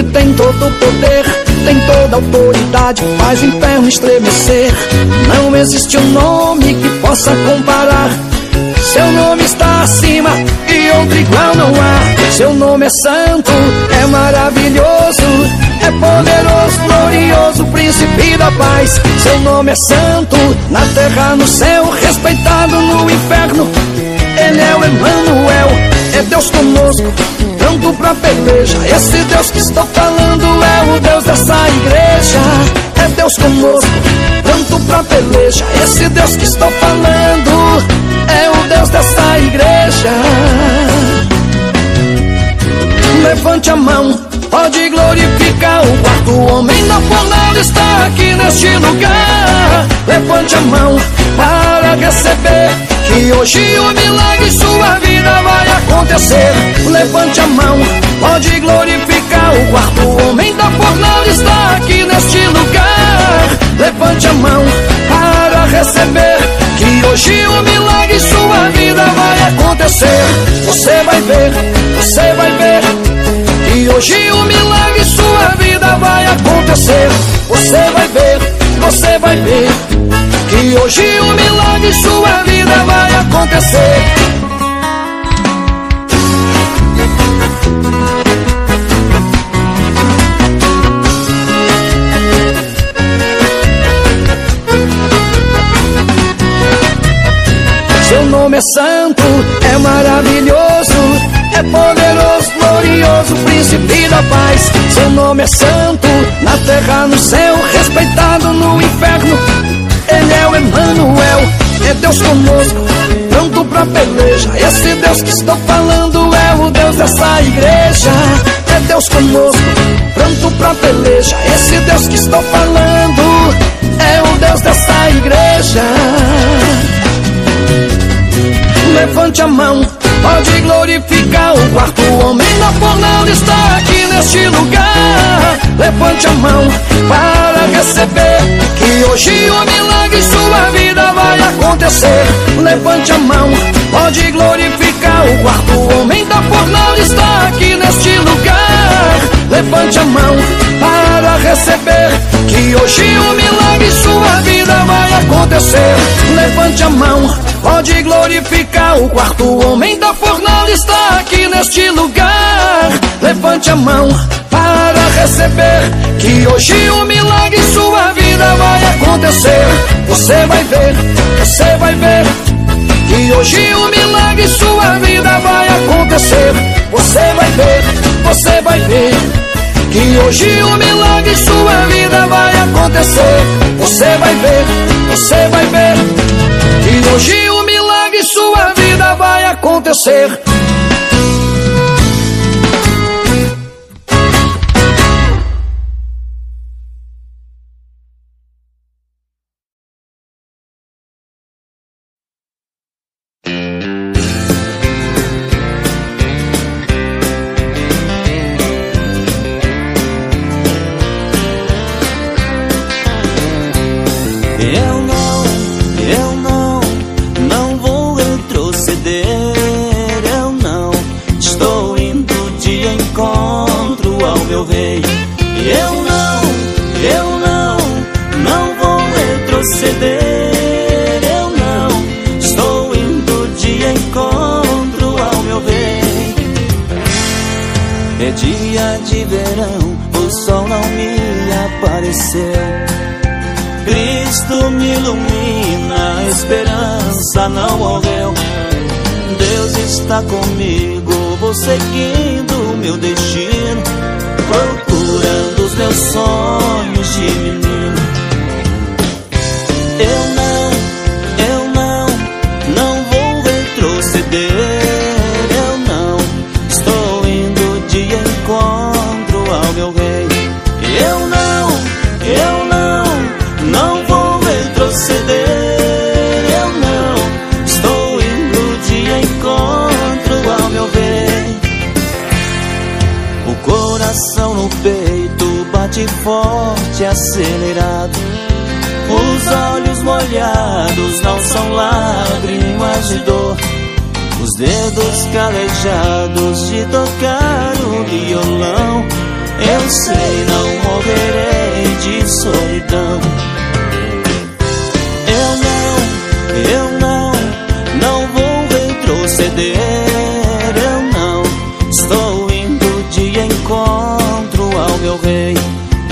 que tem todo o poder, tem toda a autoridade, faz o inferno estremecer. Não existe um nome que possa comparar. Seu nome está acima e outro igual não há. Seu nome é santo, é maravilhoso, é poderoso, glorioso, príncipe da paz. Seu nome é santo, na terra, no céu, respeitado no inferno. Ele é o Emmanuel, é Deus conosco, pronto pra peleja. Esse Deus que estou falando é o Deus dessa igreja. É Deus conosco, pronto pra peleja. Esse Deus que estou falando é o Deus dessa igreja. Levante a mão, pode glorificar o quarto homem da fornalha está aqui neste lugar. Levante a mão para receber que hoje o milagre em sua vida vai acontecer. Levante a mão, pode glorificar o quarto homem da fornalha está aqui neste lugar. Levante a mão para receber que hoje o milagre em sua vida vai acontecer. Você vai ver, você vai ver que hoje o milagre em sua vida vai acontecer. Você vai ver, você vai ver que hoje o milagre em sua vida vai acontecer. Seu nome é santo, é maravilhoso, é poderoso, glorioso, príncipe da paz. Seu nome é santo, na terra, no céu, respeitado no inferno. Ele é o Emmanuel, é Deus conosco, pronto pra peleja. Esse Deus que estou falando é o Deus dessa igreja. É Deus conosco, pronto pra peleja. Esse Deus que estou falando é o Deus dessa igreja. Levante a mão, pode glorificar o quarto homem fornalha está aqui neste lugar. Levante a mão para receber que hoje o milagre em sua vida vai acontecer. Levante a mão, pode glorificar o quarto homem da fornalha está aqui neste lugar. Levante a mão para receber que hoje o milagre em sua vida vai acontecer. Levante a mão, pode glorificar o quarto homem da fornalha está aqui neste lugar. Levante a mão para receber que hoje o milagre em sua vida vai acontecer. Você vai ver, você vai ver que hoje o milagre em sua vida vai acontecer. Você vai ver, você vai ver que hoje o milagre em sua vida vai acontecer. Você vai ver, você vai ver que hoje o milagre em sua vida vai acontecer. Me ilumina, a esperança não morreu. Deus está comigo, vou seguindo meu destino, procurando os meus sonhos de menino. Bate forte, acelerado. Os olhos molhados não são lágrimas de dor. Os dedos calejados de tocar o violão. Eu sei, não morrerei de solidão. Eu não, eu não, não vou retroceder.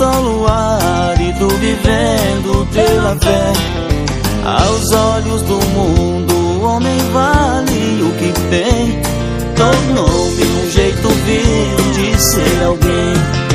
solo árido vivendo pela fé. Aos olhos do mundo, o homem vale o que tem. Tornou-me um jeito vil de ser alguém.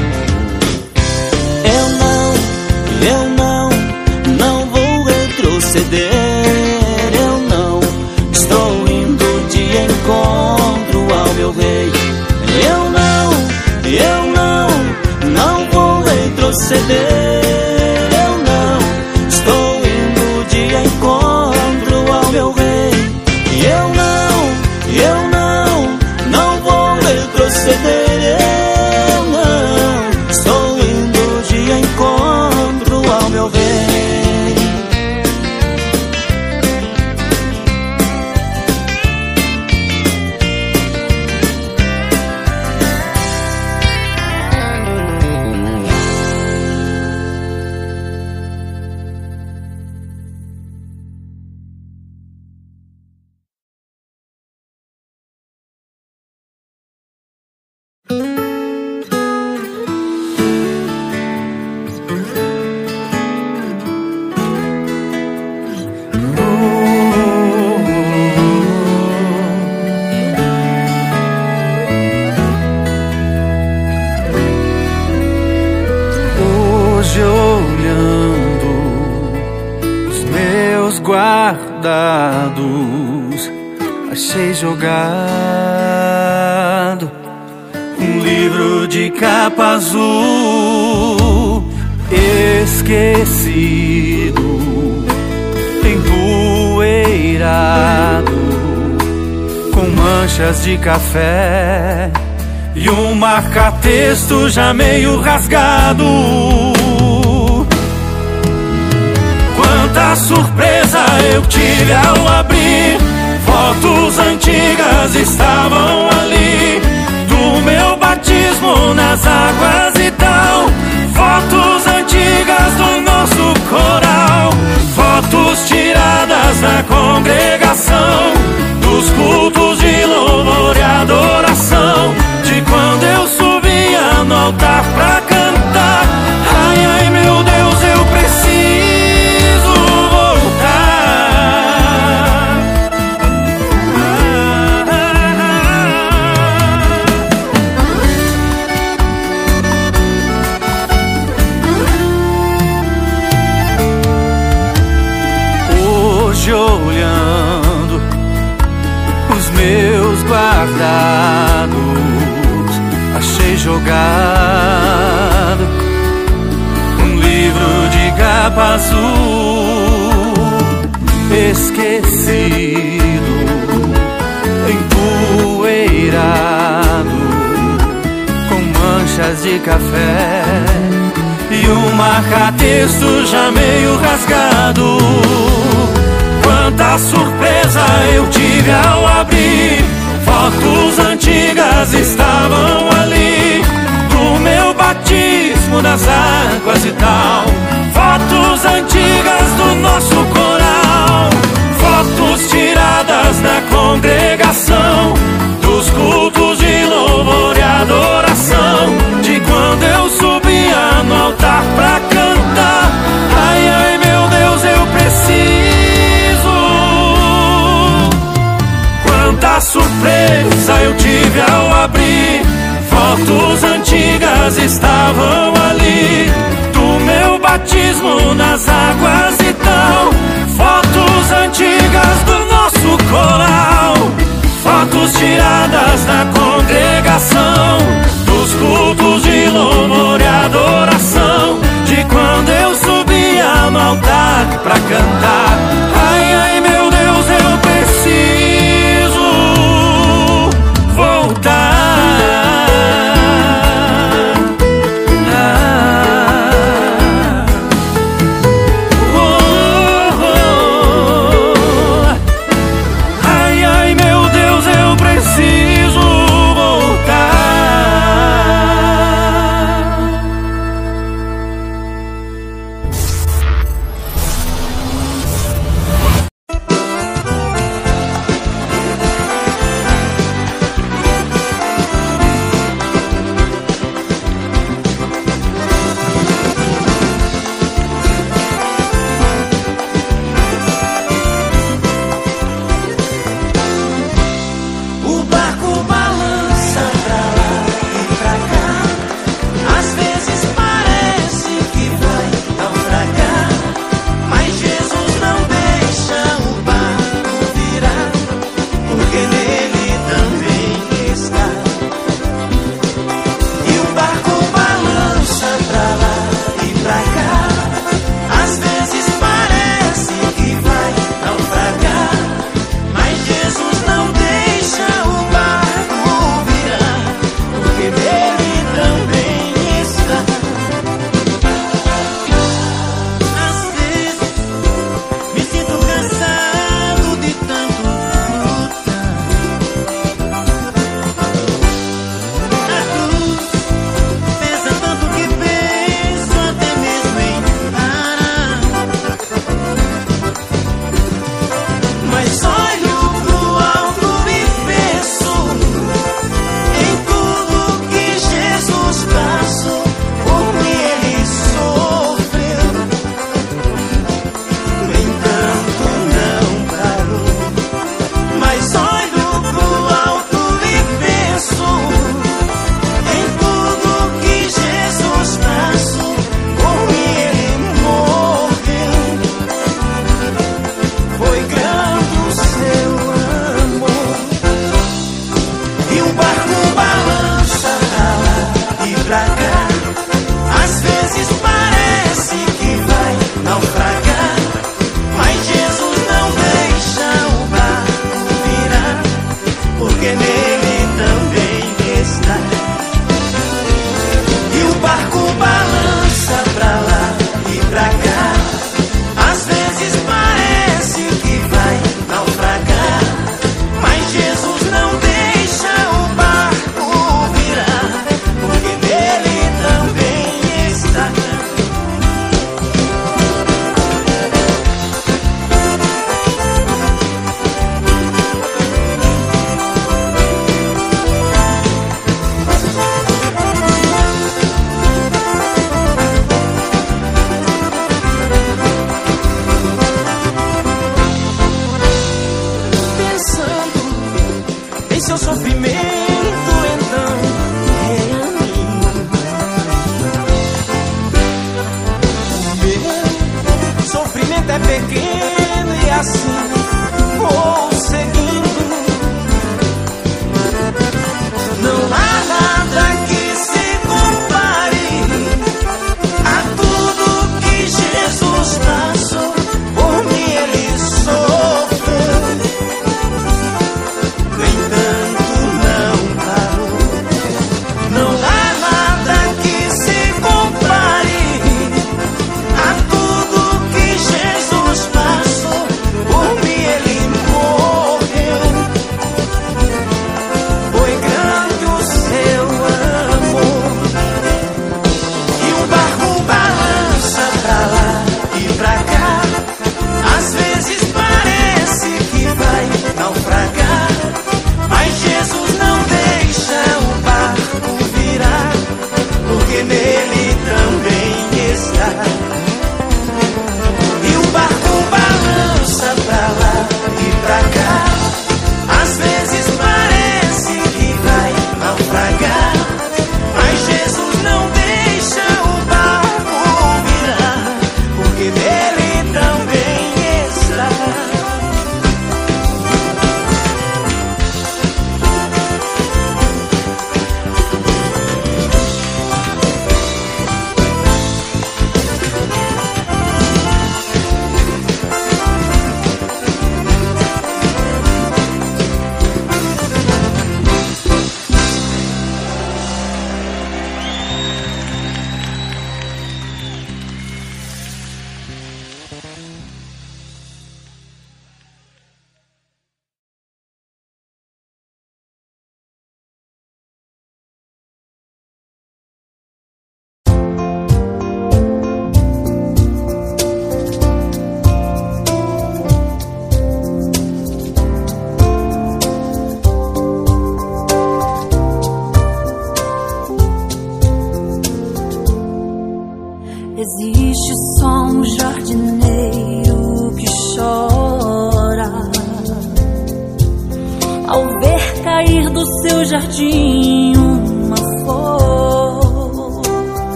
Marca-texto já meio rasgado. Jogado um livro de capa azul esquecido, empoeirado com manchas de café e um marca-texto já meio rasgado. Quanta surpresa eu tive ao abrir, fotos antigas estavam ali do meu batismo nas águas e tal. Fotos antigas do nosso coral, fotos tiradas na congregação, Quanta surpresa eu tive ao abrir Fotos antigas estavam ali Do meu batismo nas águas e tal Fotos antigas do nosso coral fotos tiradas na congregação, dos cultos de louvor e adoração, de quando eu subia no altar pra cantar. Ai, ai,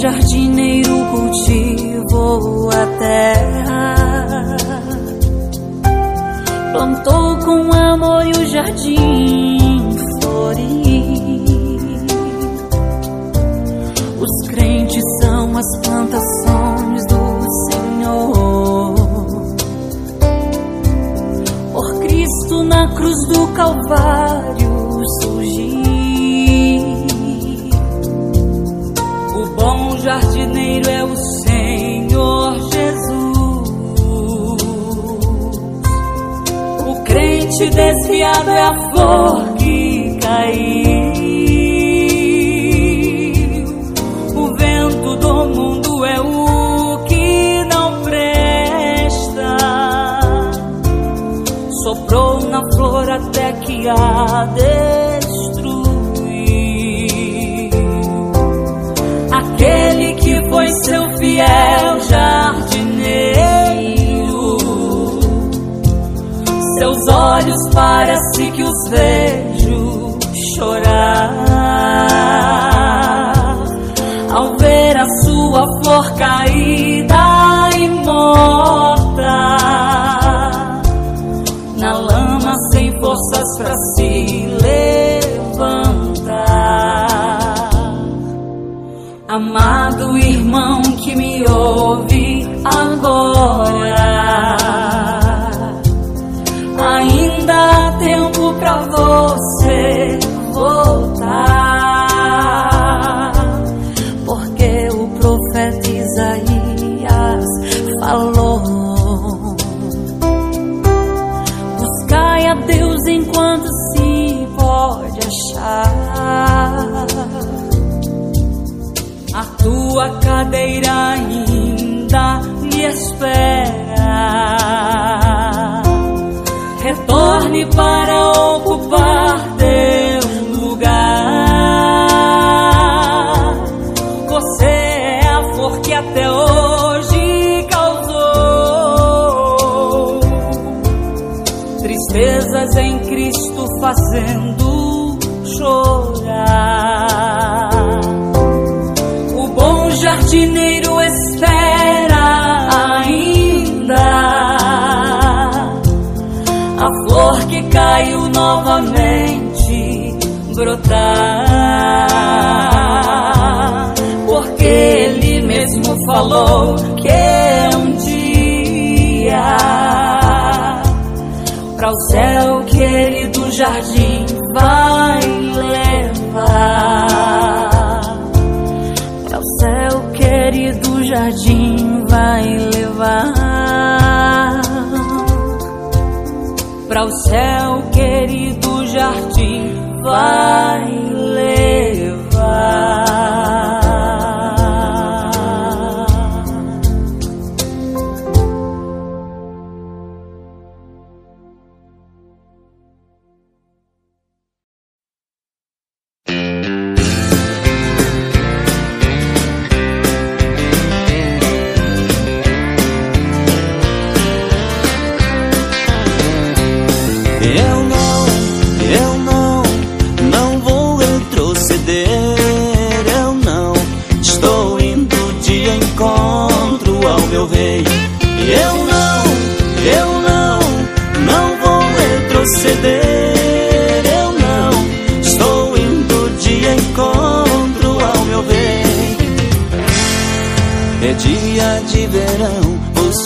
jardineiro cultivou a terra plantou com amor e o jardim florir. Os crentes são as plantações do Senhor. Por Cristo na cruz do Calvário jardineiro é o Senhor crente desviado é a flor que caiu. O vento do mundo é o que não presta. Soprou na flor até que a destruiu. Aquele fiel jardineiro Seus olhos parece que os vejo chorar ao ver a sua flor caída e morta na lama sem forças para se levantar. Amado irmão me ouve agora fazendo chorar. O bom jardineiro espera ainda a flor que caiu novamente brotar. Porque ele mesmo falou que um dia para o céu jardim vai levar. Para o céu querido jardim vai levar para o céu, querido jardim, vai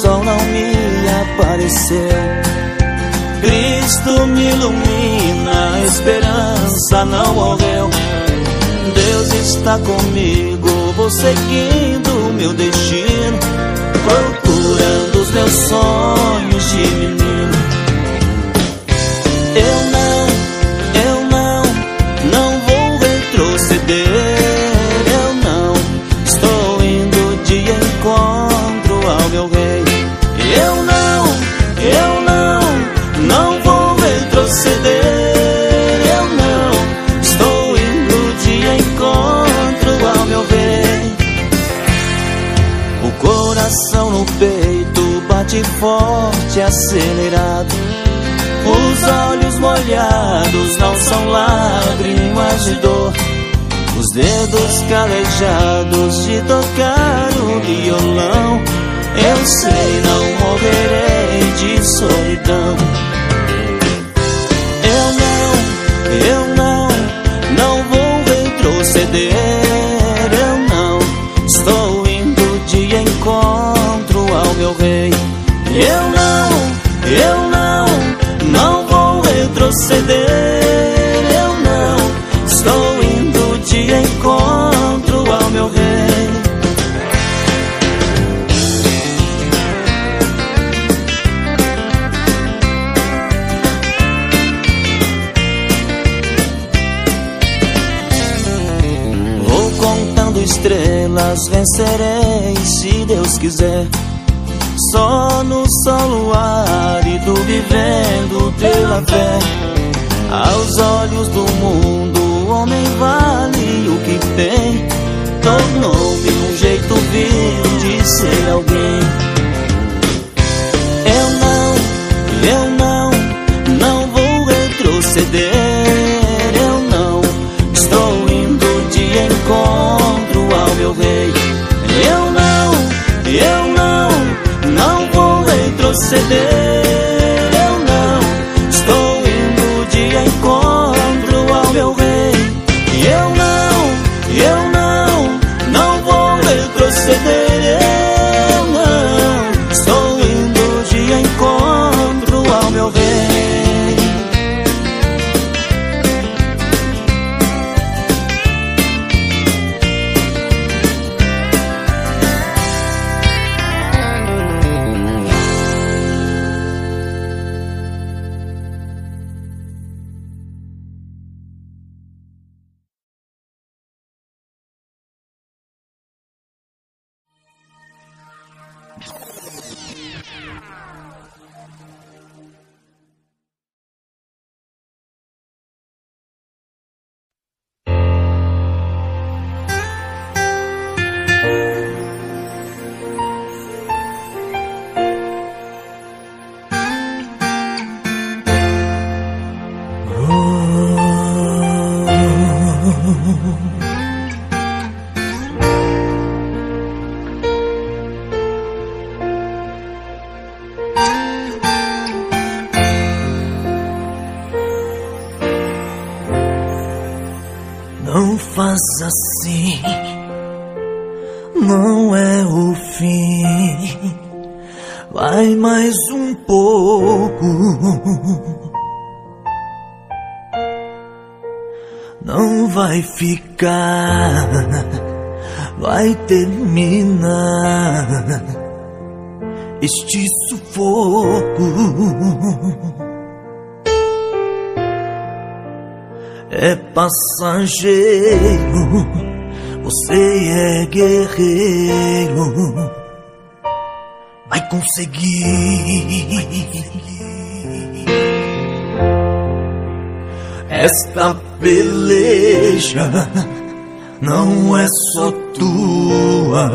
sol não me apareceu. Cristo me ilumina, a esperança não morreu. Deus está comigo, vou seguindo meu destino, procurando os meus sonhos de menino. Dedos calejados de tocar o violão. Eu sei, vencerei se Deus quiser. Só no sol árido vivendo pela fé. Aos olhos do mundo, o homem vale o que tem. Tornou-me um jeito vil de ser alguém. Retroceder. Passageiro, você é guerreiro, vai conseguir. Esta peleja não é só tua,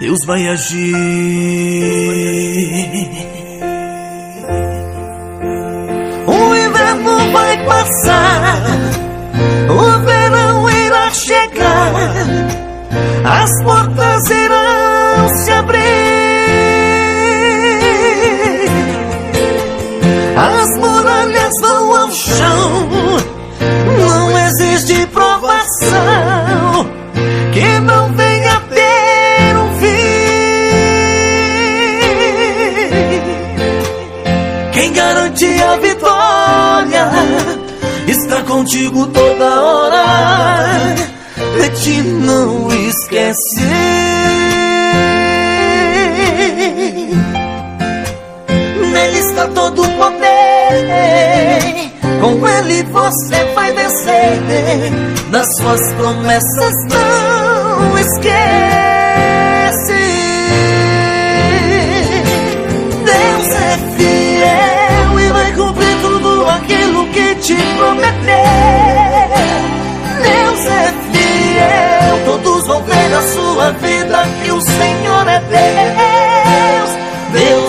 Deus vai agir. Passar, o verão irá chegar, as portas irão se abrir, contigo toda hora, de ti não esquece. Nele está todo o poder, com ele você vai vencer. Das suas promessas não te prometer. Deus é fiel, todos vão ver na sua vida que o Senhor é Deus. Deus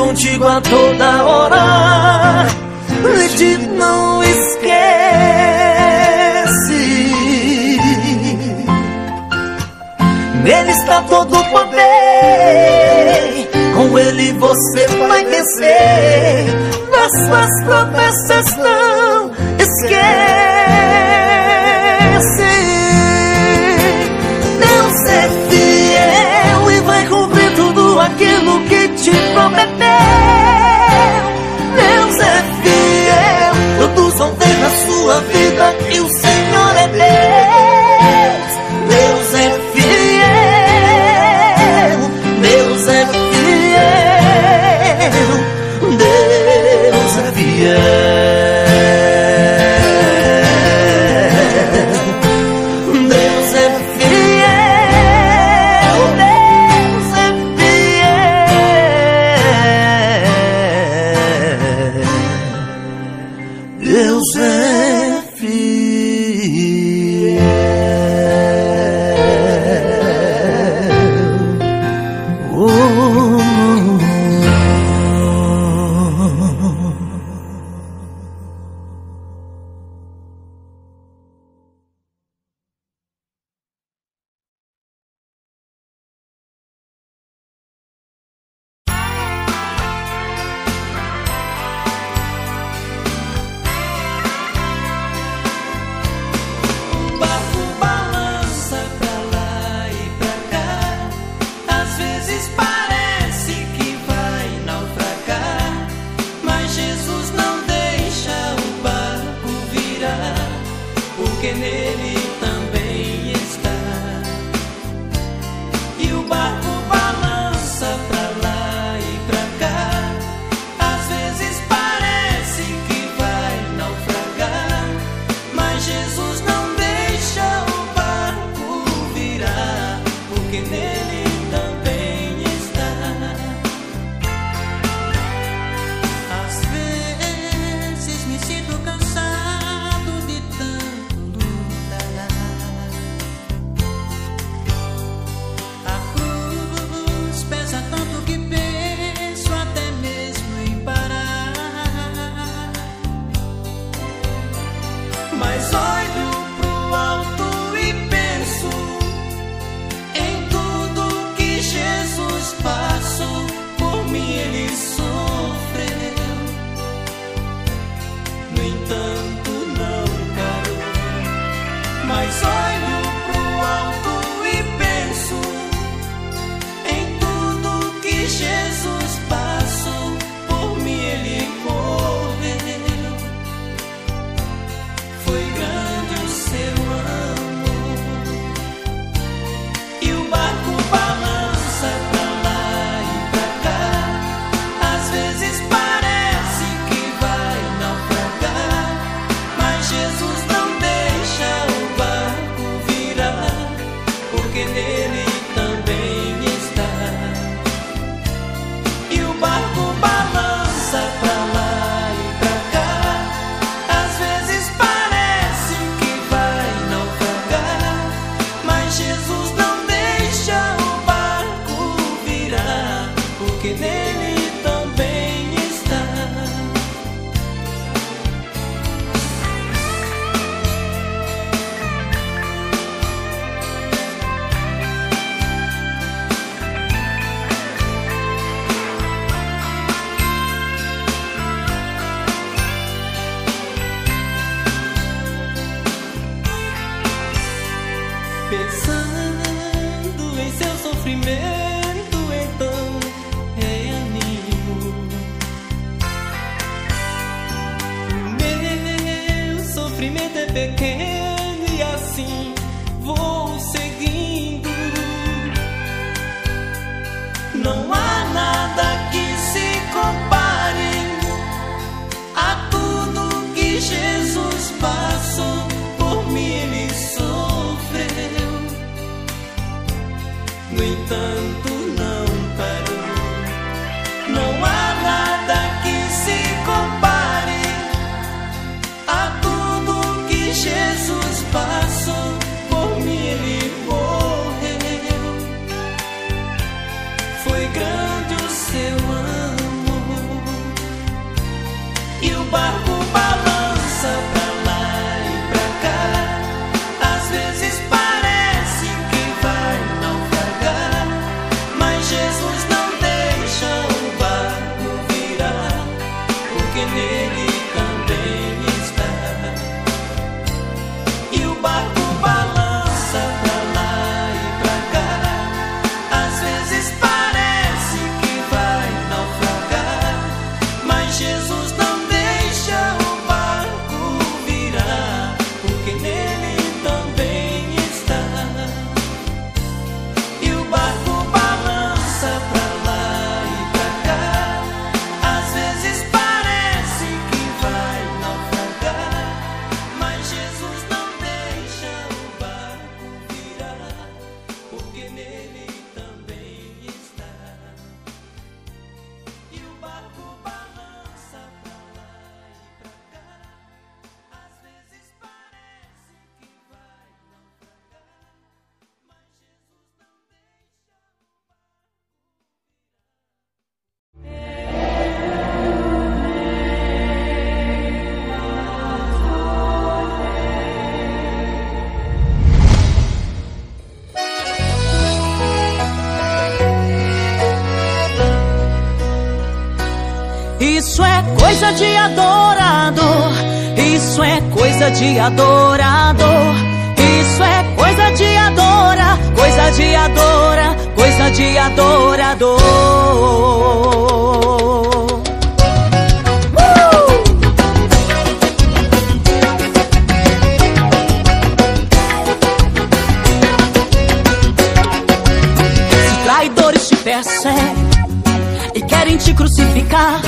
contigo a toda hora. De não esquece. Nele está todo o poder. Com ele você vai vencer. Nas suas promessas não esquece. Sua vida que o pequeno e assim vou seguindo. Não há nada que se compare. Coisa de adorador. Isso é coisa de adorador. Isso é coisa de adora, coisa de adora, coisa de adorador. Uh! Se traidores te perseguem e querem te crucificar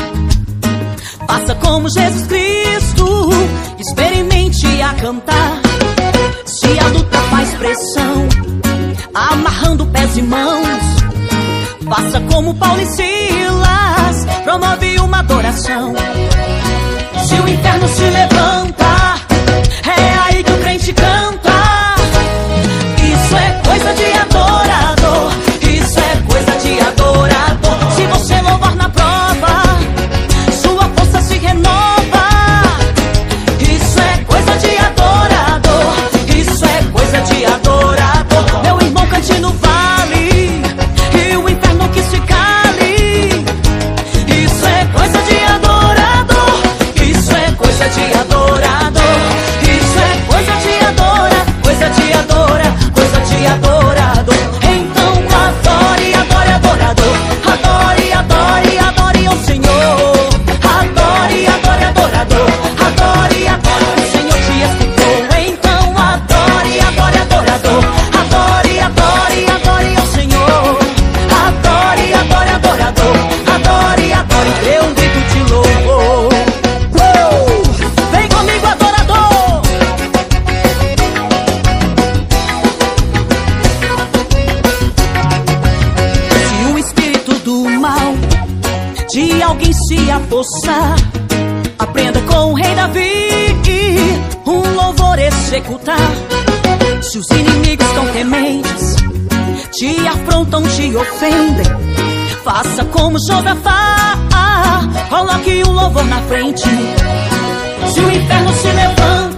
Faça como Jesus Cristo, experimente a cantar. Se a luta faz pressão, amarrando pés e mãos, faça como Paulo e Silas, promove uma adoração. Se o inferno se levanta, é aí que o crente canta. Isso é coisa de adorador, estão tementes, te afrontam, te ofendem. Faça como Josafá, coloque um louvor na frente. Se o inferno se levanta,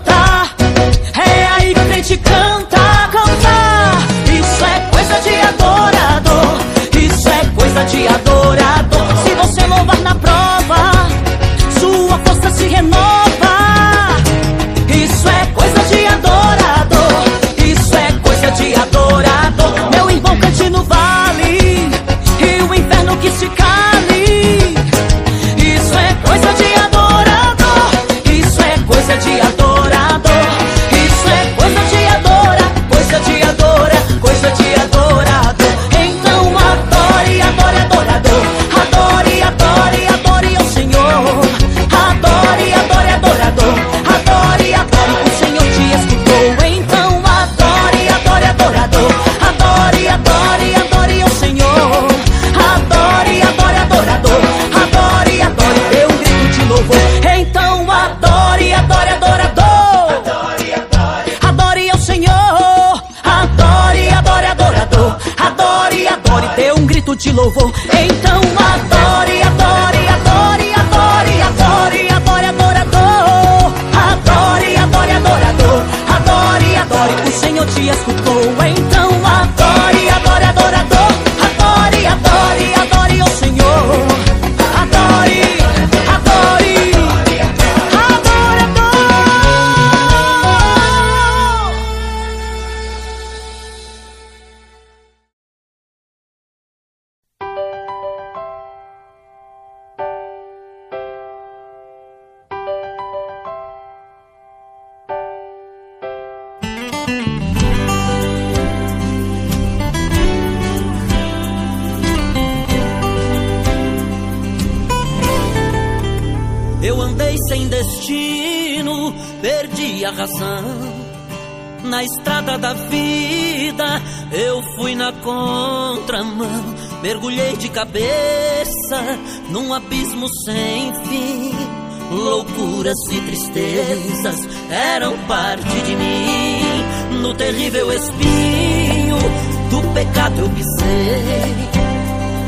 te louvou. Razão. Na estrada da vida, eu fui na contramão. Mergulhei de cabeça num abismo sem fim. Loucuras e tristezas eram parte de mim. No terrível espinho do pecado eu pisei.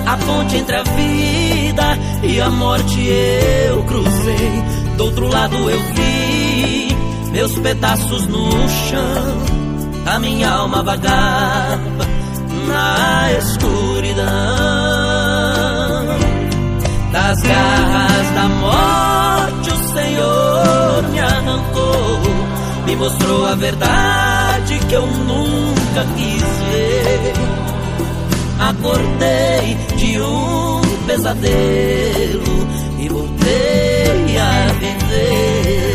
A ponte entre a vida e a morte eu cruzei. Do outro lado eu vi meus pedaços no chão. A minha alma vagava na escuridão. Das garras da morte o Senhor me arrancou. Me mostrou a verdade que eu nunca quis ver. Acordei de um pesadelo e voltei a viver.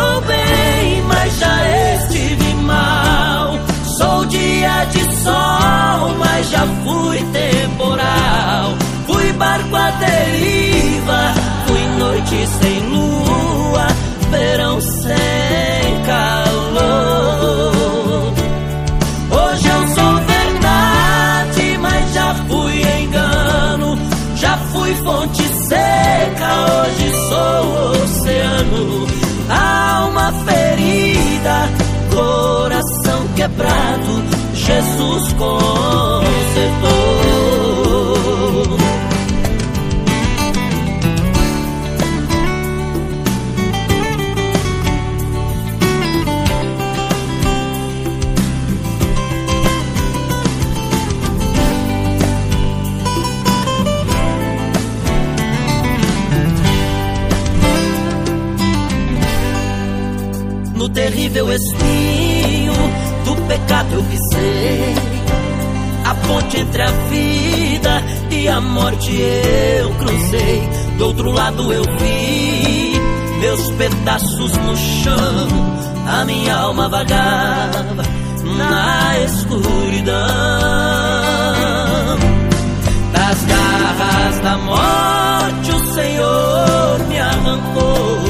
Estou bem, mas já estive mal. Sou dia de sol, mas já fui temporal. Fui barco à deriva, fui noite sem lua, verão sem calor. Hoje eu sou verdade, mas já fui engano. Já fui fonte seca, hoje sou oceano. Alma ferida, coração quebrado, Jesus consertou. Terrível espinho do pecado eu pisei. A ponte entre a vida e a morte eu cruzei. Do outro lado eu vi meus pedaços no chão. A minha alma vagava na escuridão. Das garras da morte o Senhor me arrancou.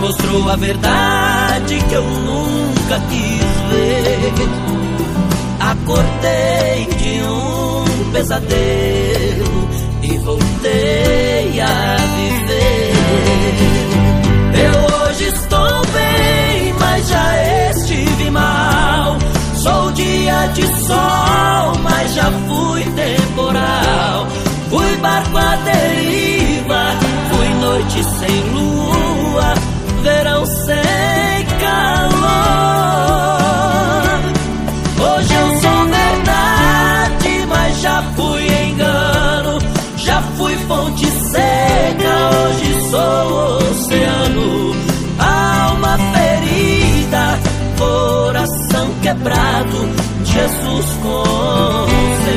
Mostrou a verdade que eu nunca quis ver. Acordei de um pesadelo e voltei a viver. Eu hoje estou bem, mas já estive mal. Sou dia de sol, mas já fui temporal. Fui barco à deriva, fui noite sem lua, verão sem calor. Hoje eu sou verdade, mas já fui engano. Já fui fonte seca, hoje sou oceano. Alma ferida, coração quebrado, Jesus consertou.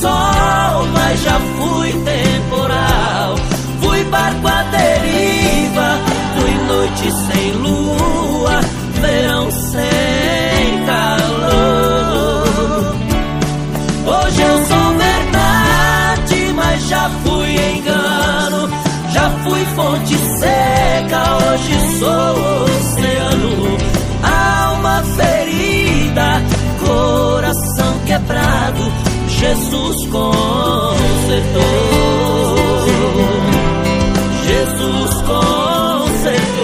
Sol, mas já fui temporal. Fui barco à deriva, fui noite sem lua, verão sem calor. Hoje eu sou verdade, mas já fui engano. Já fui fonte seca, hoje sou oceano. Alma ferida, coração quebrado, Jesus consertou. Jesus consertou.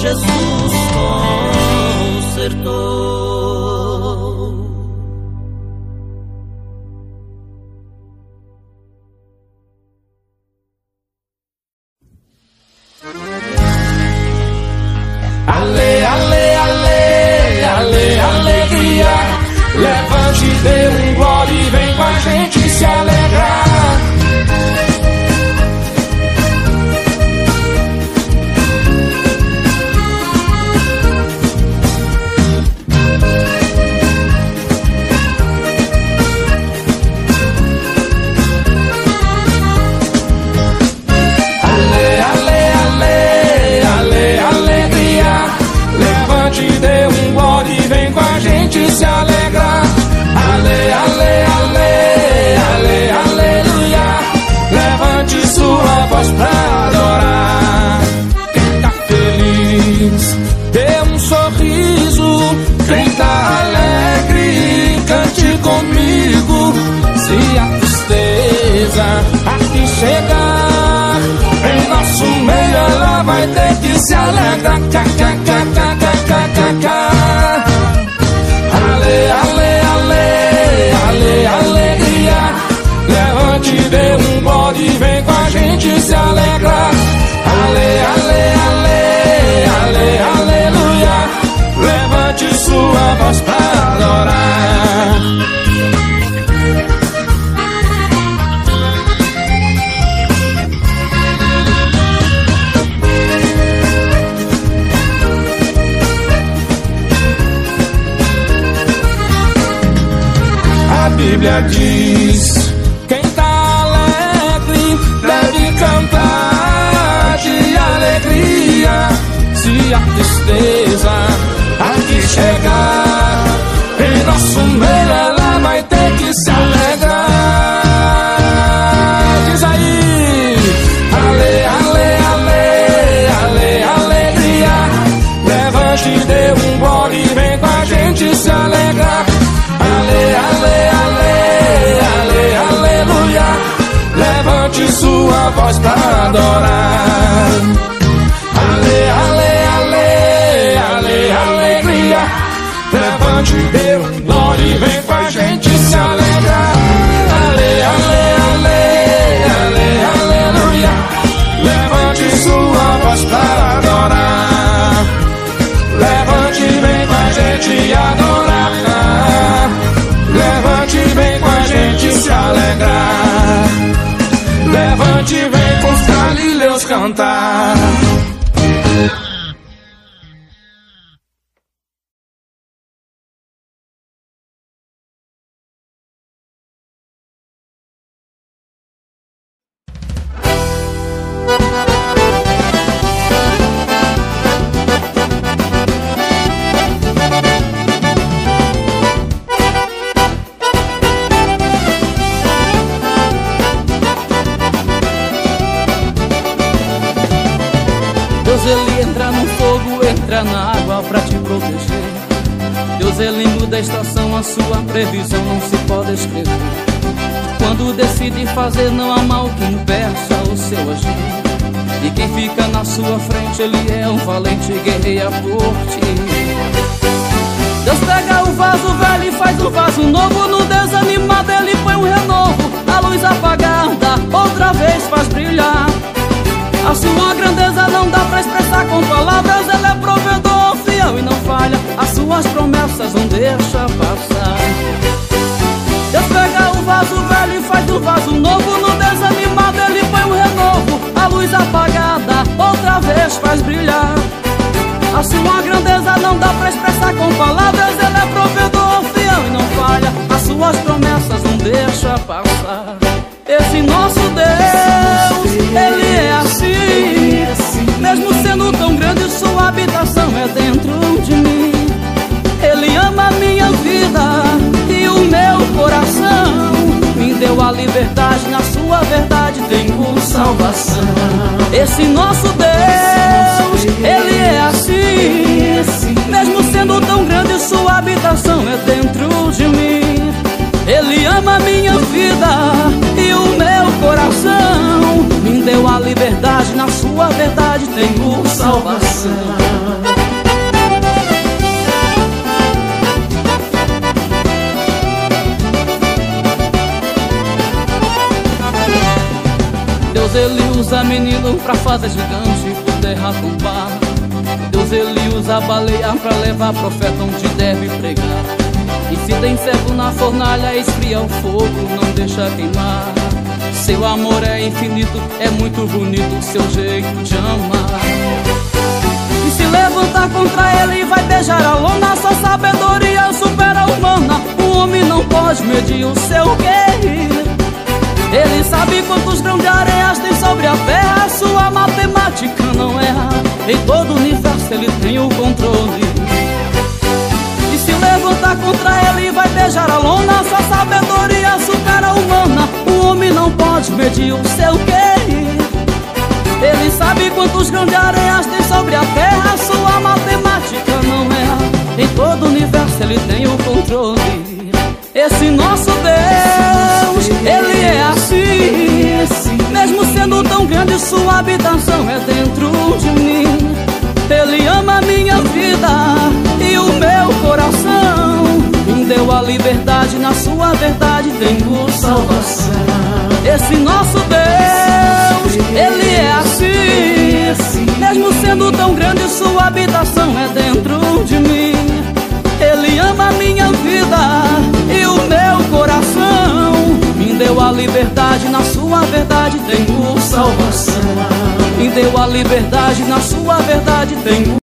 Jesus consertou. Levante, dê Bíblia diz: quem tá alegre deve cantar de alegria. Se a tristeza aqui chegar, em nosso meio Levante sua voz para adorar. Levante, vem com os galileus cantar. Guerreia por ti. Deus pega o vaso velho e faz o vaso novo. No desanimado ele põe um renovo. A luz apagada outra vez faz brilhar. A sua grandeza não dá pra expressar com palavras. Ele é provedor fiel e não falha. As suas promessas não deixa sua grandeza não dá pra expressar com palavras Ele é provedor, fiel e não falha. As suas promessas não deixa passar. Esse nosso Deus, Ele é assim. Mesmo sendo tão grande, sua habitação é dentro de mim. Ele ama a minha vida e o meu coração. Me deu a liberdade, na sua verdade tenho salvação. Esse nosso pra fazer gigante por terra tombar Deus ele usa baleia pra levar profeta onde deve pregar. E se tem servo na fornalha esfria o fogo, não deixa queimar. Seu amor é infinito, é muito bonito seu jeito de amar. E se levantar contra ele vai beijar a lona Sua sabedoria supera humana. O homem não pode medir o seu guerreiro ele sabe quantos grãos de areias tem sobre a terra. Sua matemática não erra. Em todo o universo ele tem o controle. E se levantar contra ele vai beijar a lona. Sua sabedoria supera a humana. O homem não pode medir o seu querer Ele sabe quantos grãos de areias tem sobre a terra. Sua matemática não erra. Em todo o universo ele tem o controle. Esse nosso Deus, tão grande, sua habitação é dentro de mim. Ele ama a minha vida e o meu coração. Me deu a liberdade, na sua verdade tenho salvação. Esse nosso Deus, Ele é assim. Mesmo sendo tão grande, sua habitação é dentro de mim. Ele ama a minha vida e o meu coração. Deu a liberdade, na sua verdade tenho salvação. Me deu a liberdade, na sua verdade tenho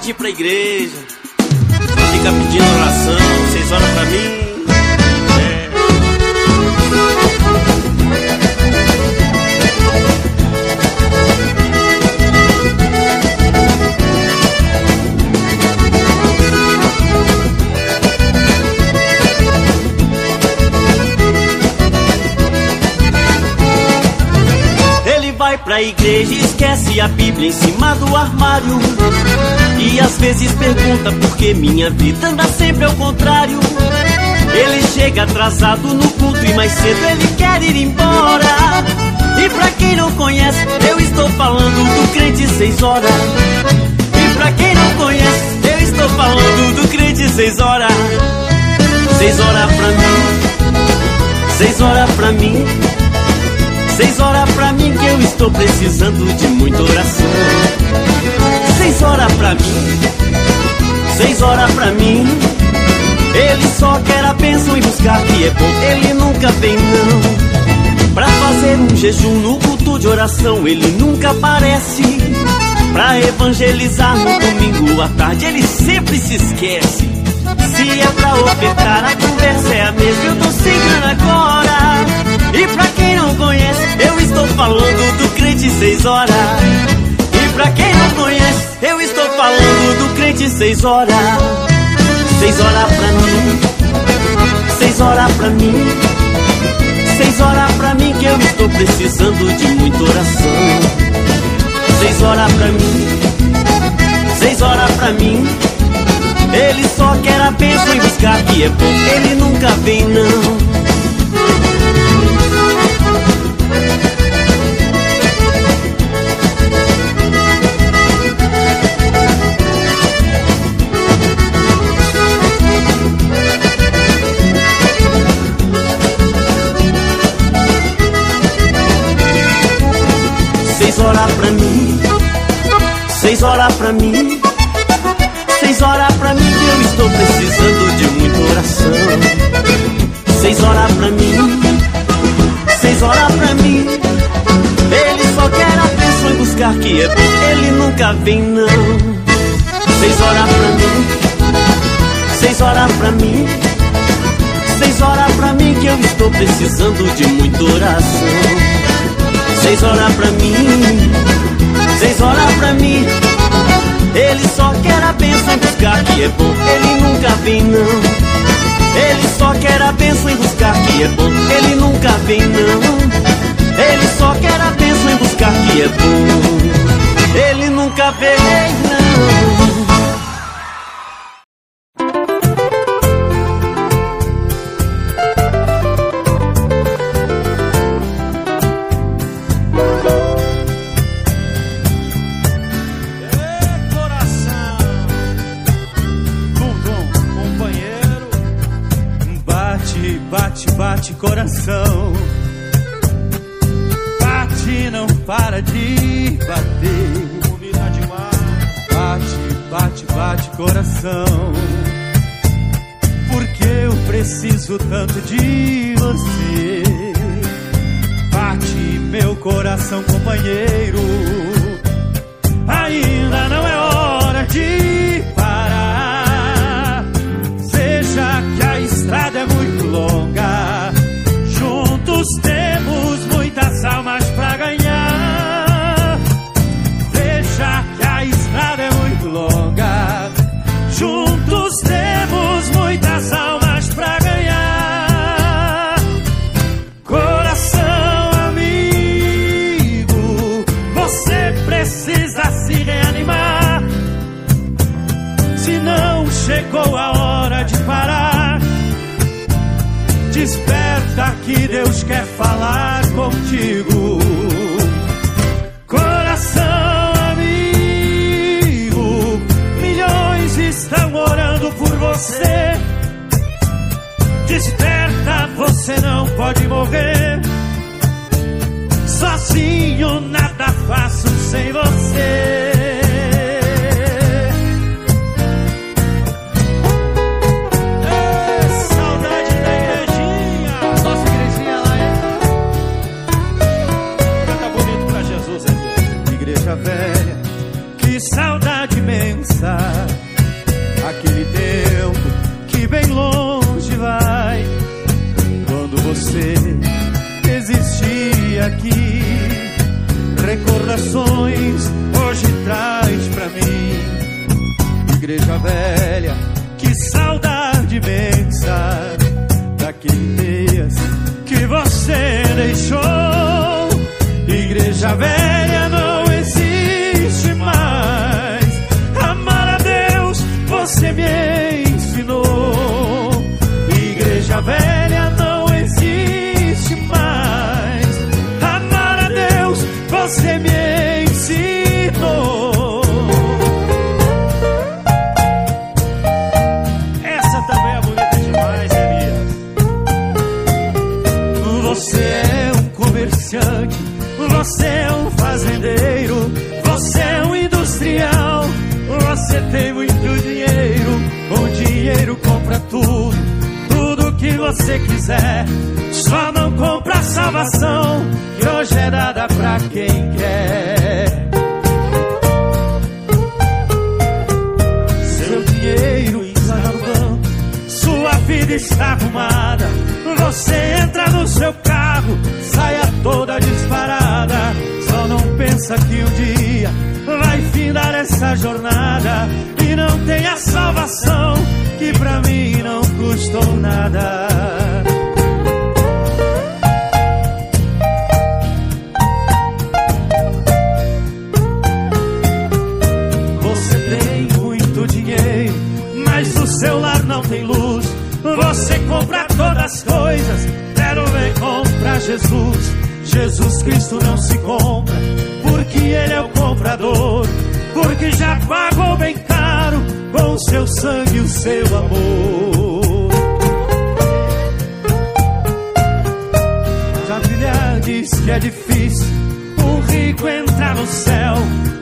gosta de ir pra igreja. Fica pedindo oração, seis horas pra mim. É. Vai pra igreja esquece a Bíblia em cima do armário. E às vezes pergunta por que minha vida anda sempre ao contrário. Ele chega atrasado no culto e mais cedo ele quer ir embora. E pra quem não conhece, eu estou falando do crente seis horas. E pra quem não conhece, eu estou falando do crente seis horas. Seis horas pra mim, seis horas pra mim. Seis horas pra mim que eu estou precisando de muita oração. Seis horas pra mim, seis horas pra mim. Ele só quer a bênção e buscar que é bom. Ele nunca vem não. Pra fazer um jejum no culto de oração, ele nunca aparece. Pra evangelizar no domingo à tarde, ele sempre se esquece. Se é pra ofertar, a conversa é a mesma. Eu tô grana agora. E pra quem não conhece, eu estou falando do crente seis horas. Pra quem não conhece, eu estou falando do crente seis horas. Seis horas pra mim, seis horas pra mim, seis horas pra mim que eu estou precisando de muita oração. Seis horas pra mim, seis horas pra mim. Ele só quer a bênção e buscar que é bom. Ele nunca vem não. Vem não. Seis horas pra mim, seis horas pra mim, seis horas pra mim que eu estou precisando de muita oração. Seis horas pra mim, seis horas pra mim. Ele só quer a bênção e buscar que é bom. Ele nunca vem não. Ele só quer a bênção e buscar que é bom. Ele nunca vem não. Ele só quer a bênção e buscar que é bom. Ele nunca vem não. Coração. Porque eu preciso tanto de você. Bate, meu coração, companheiro. Está arrumada. Você entra no seu carro, saia toda disparada. Só não pensa que um dia vai findar essa jornada e não tem a salvação que pra mim não custou nada. Jesus. Jesus Cristo não se compra, porque Ele é o comprador, porque já pagou bem caro com o seu sangue e o seu amor. A diz que é difícil um rico entrar no céu,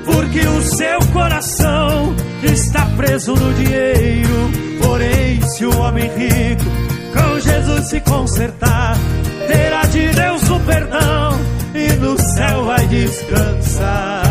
porque o seu coração está preso no dinheiro. Porém, se o homem rico com Jesus se consertar, terá de Deus o perdão e no céu vai descansar.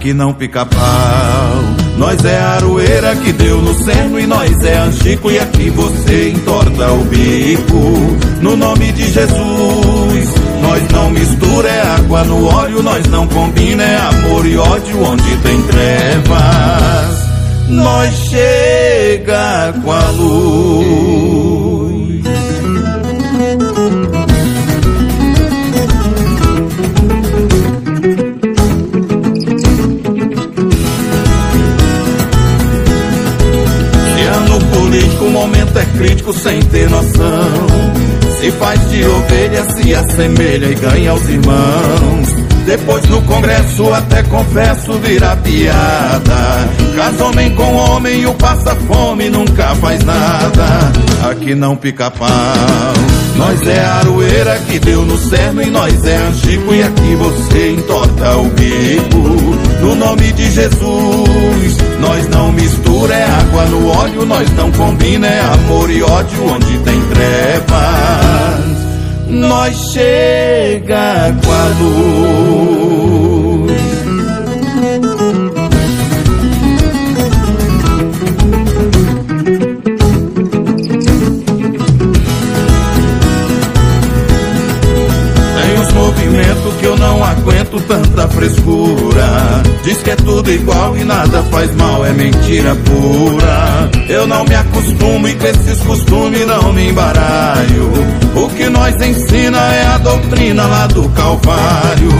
que não pica pau. Nós é a aroeira que deu no cerno e nós é anchico e aqui você entorta o bico. No nome de Jesus, nós não mistura é água no óleo, nós não combina é amor e ódio onde tem trevas. Nós chega com a luz. Crítico sem ter noção. Se faz de ovelha, se assemelha e ganha os irmãos. Depois no congresso até confesso vira piada. Casa homem com homem, o passa fome nunca faz nada. Aqui não pica pau. Nós é a aroeira que deu no cerno e nós é antigo e aqui você entorta o bico. No nome de Jesus, nós não mistura é água no óleo, nós não combina é amor e ódio onde tem trevas. Nós chega com a luz. Não aguento tanta frescura. Diz que é tudo igual e nada faz mal, é mentira pura. Eu não me acostumo e com esses costumes não me embaralho. O que nós ensina é a doutrina lá do Calvário.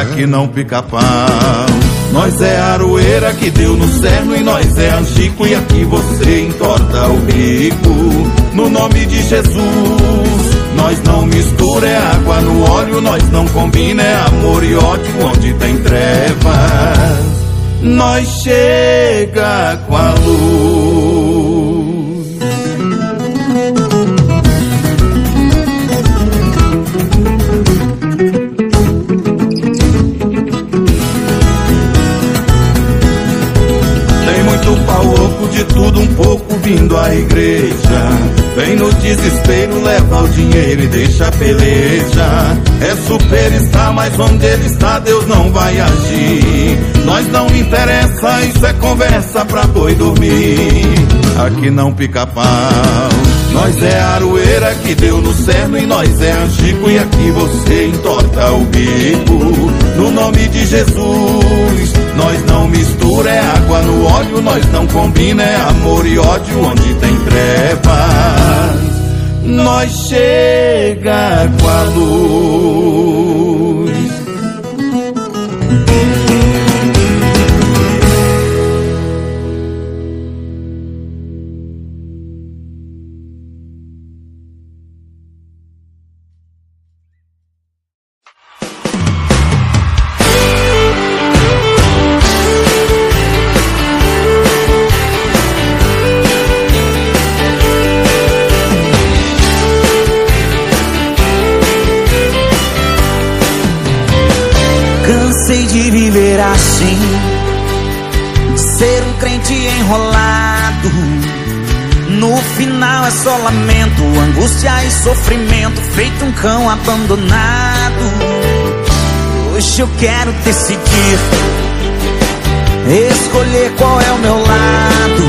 Aqui não pica pau. Nós é aroeira que deu no cerno e nós é angico e aqui você entorta o bico. No nome de Jesus, nós não mistura é água no óleo, nós não combina é amor e ódio onde tem trevas. Nós chega com a luz. De tudo um pouco vindo à igreja. Vem no desespero, leva o dinheiro e deixa a peleja. É super está, mas onde ele está, Deus não vai agir. Nós não interessa, isso é conversa pra boi dormir. Aqui não pica pau. Nós é a aroeira que deu no cerno e nós é angico e aqui você entorta o bico. No nome de Jesus, nós não mistura é água no óleo, nós não combina é amor e ódio onde tem trevas. Nós chega com a luz. Abandonado. Hoje eu quero decidir, escolher qual é o meu lado.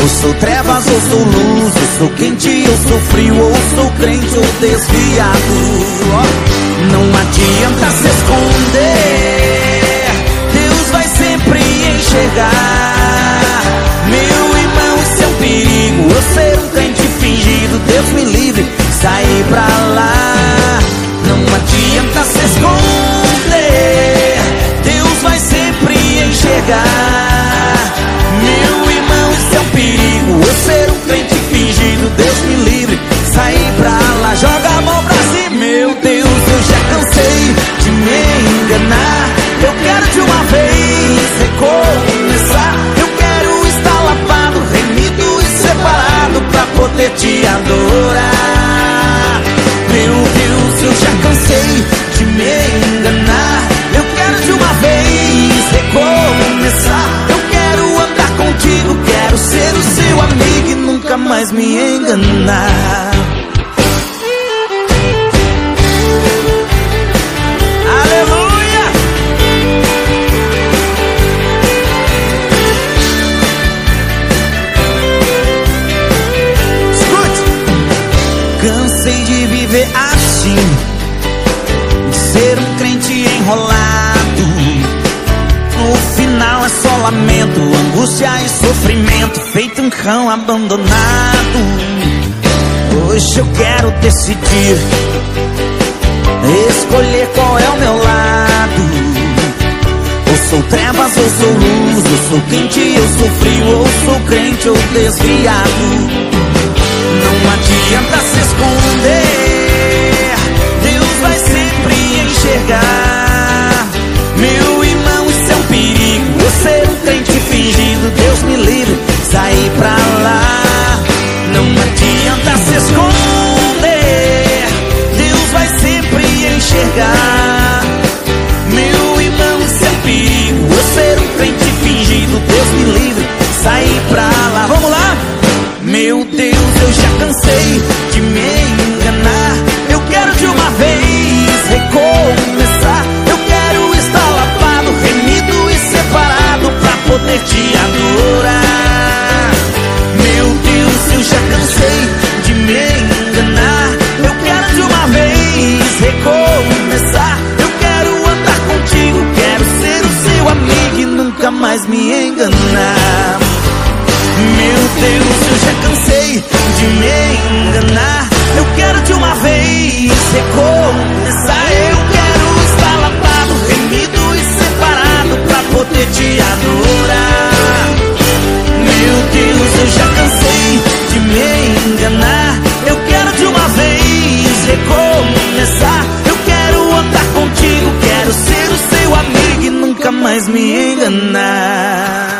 Eu sou trevas ou sou luz, eu sou quente ou sou frio, ou sou crente ou desviado. Não adianta se esconder, Deus vai sempre enxergar. Meu irmão, um perigo, eu ser um crente fingido, Deus me livre, sair pra lá. Não adianta se esconder, Deus vai sempre enxergar. Meu irmão, isso é um perigo, eu ser um crente fingido, Deus me livre, sair pra lá. Joga a mão pra cima, meu Deus, eu já cansei de me enganar. Eu quero de uma vez recomeçar. Eu quero estar lavado, remido e separado pra poder te adorar. Eu já cansei de me enganar. Eu quero de uma vez recomeçar. Eu quero andar contigo, quero ser o seu amigo e nunca mais me enganar. Lamento, angústia e sofrimento, feito um cão abandonado. Hoje eu quero decidir, escolher qual é o meu lado. Eu sou trevas, eu sou luz, eu sou quente, eu sou frio, eu sou crente ou desviado. Não adianta se esconder, Meu irmão, isso é um perigo, eu sei fingindo, Deus me livre, sair pra lá. Não adianta se esconder, Deus vai sempre enxergar. Meu irmão, isso é um perigo, eu ser um crente fingido, Deus me livre, sair pra lá. Vamos lá? Meu Deus, eu já cansei de me adorar. Meu Deus, eu já cansei de me enganar. Eu quero de uma vez recomeçar. Eu quero andar contigo, quero ser o seu amigo e nunca mais me enganar. Meu Deus, eu já cansei de me enganar. Eu quero de uma vez recomeçar. te adorar. Meu Deus, eu já cansei de me enganar. Eu quero de uma vez recomeçar. Eu quero andar contigo, quero ser o seu amigo e nunca mais me enganar.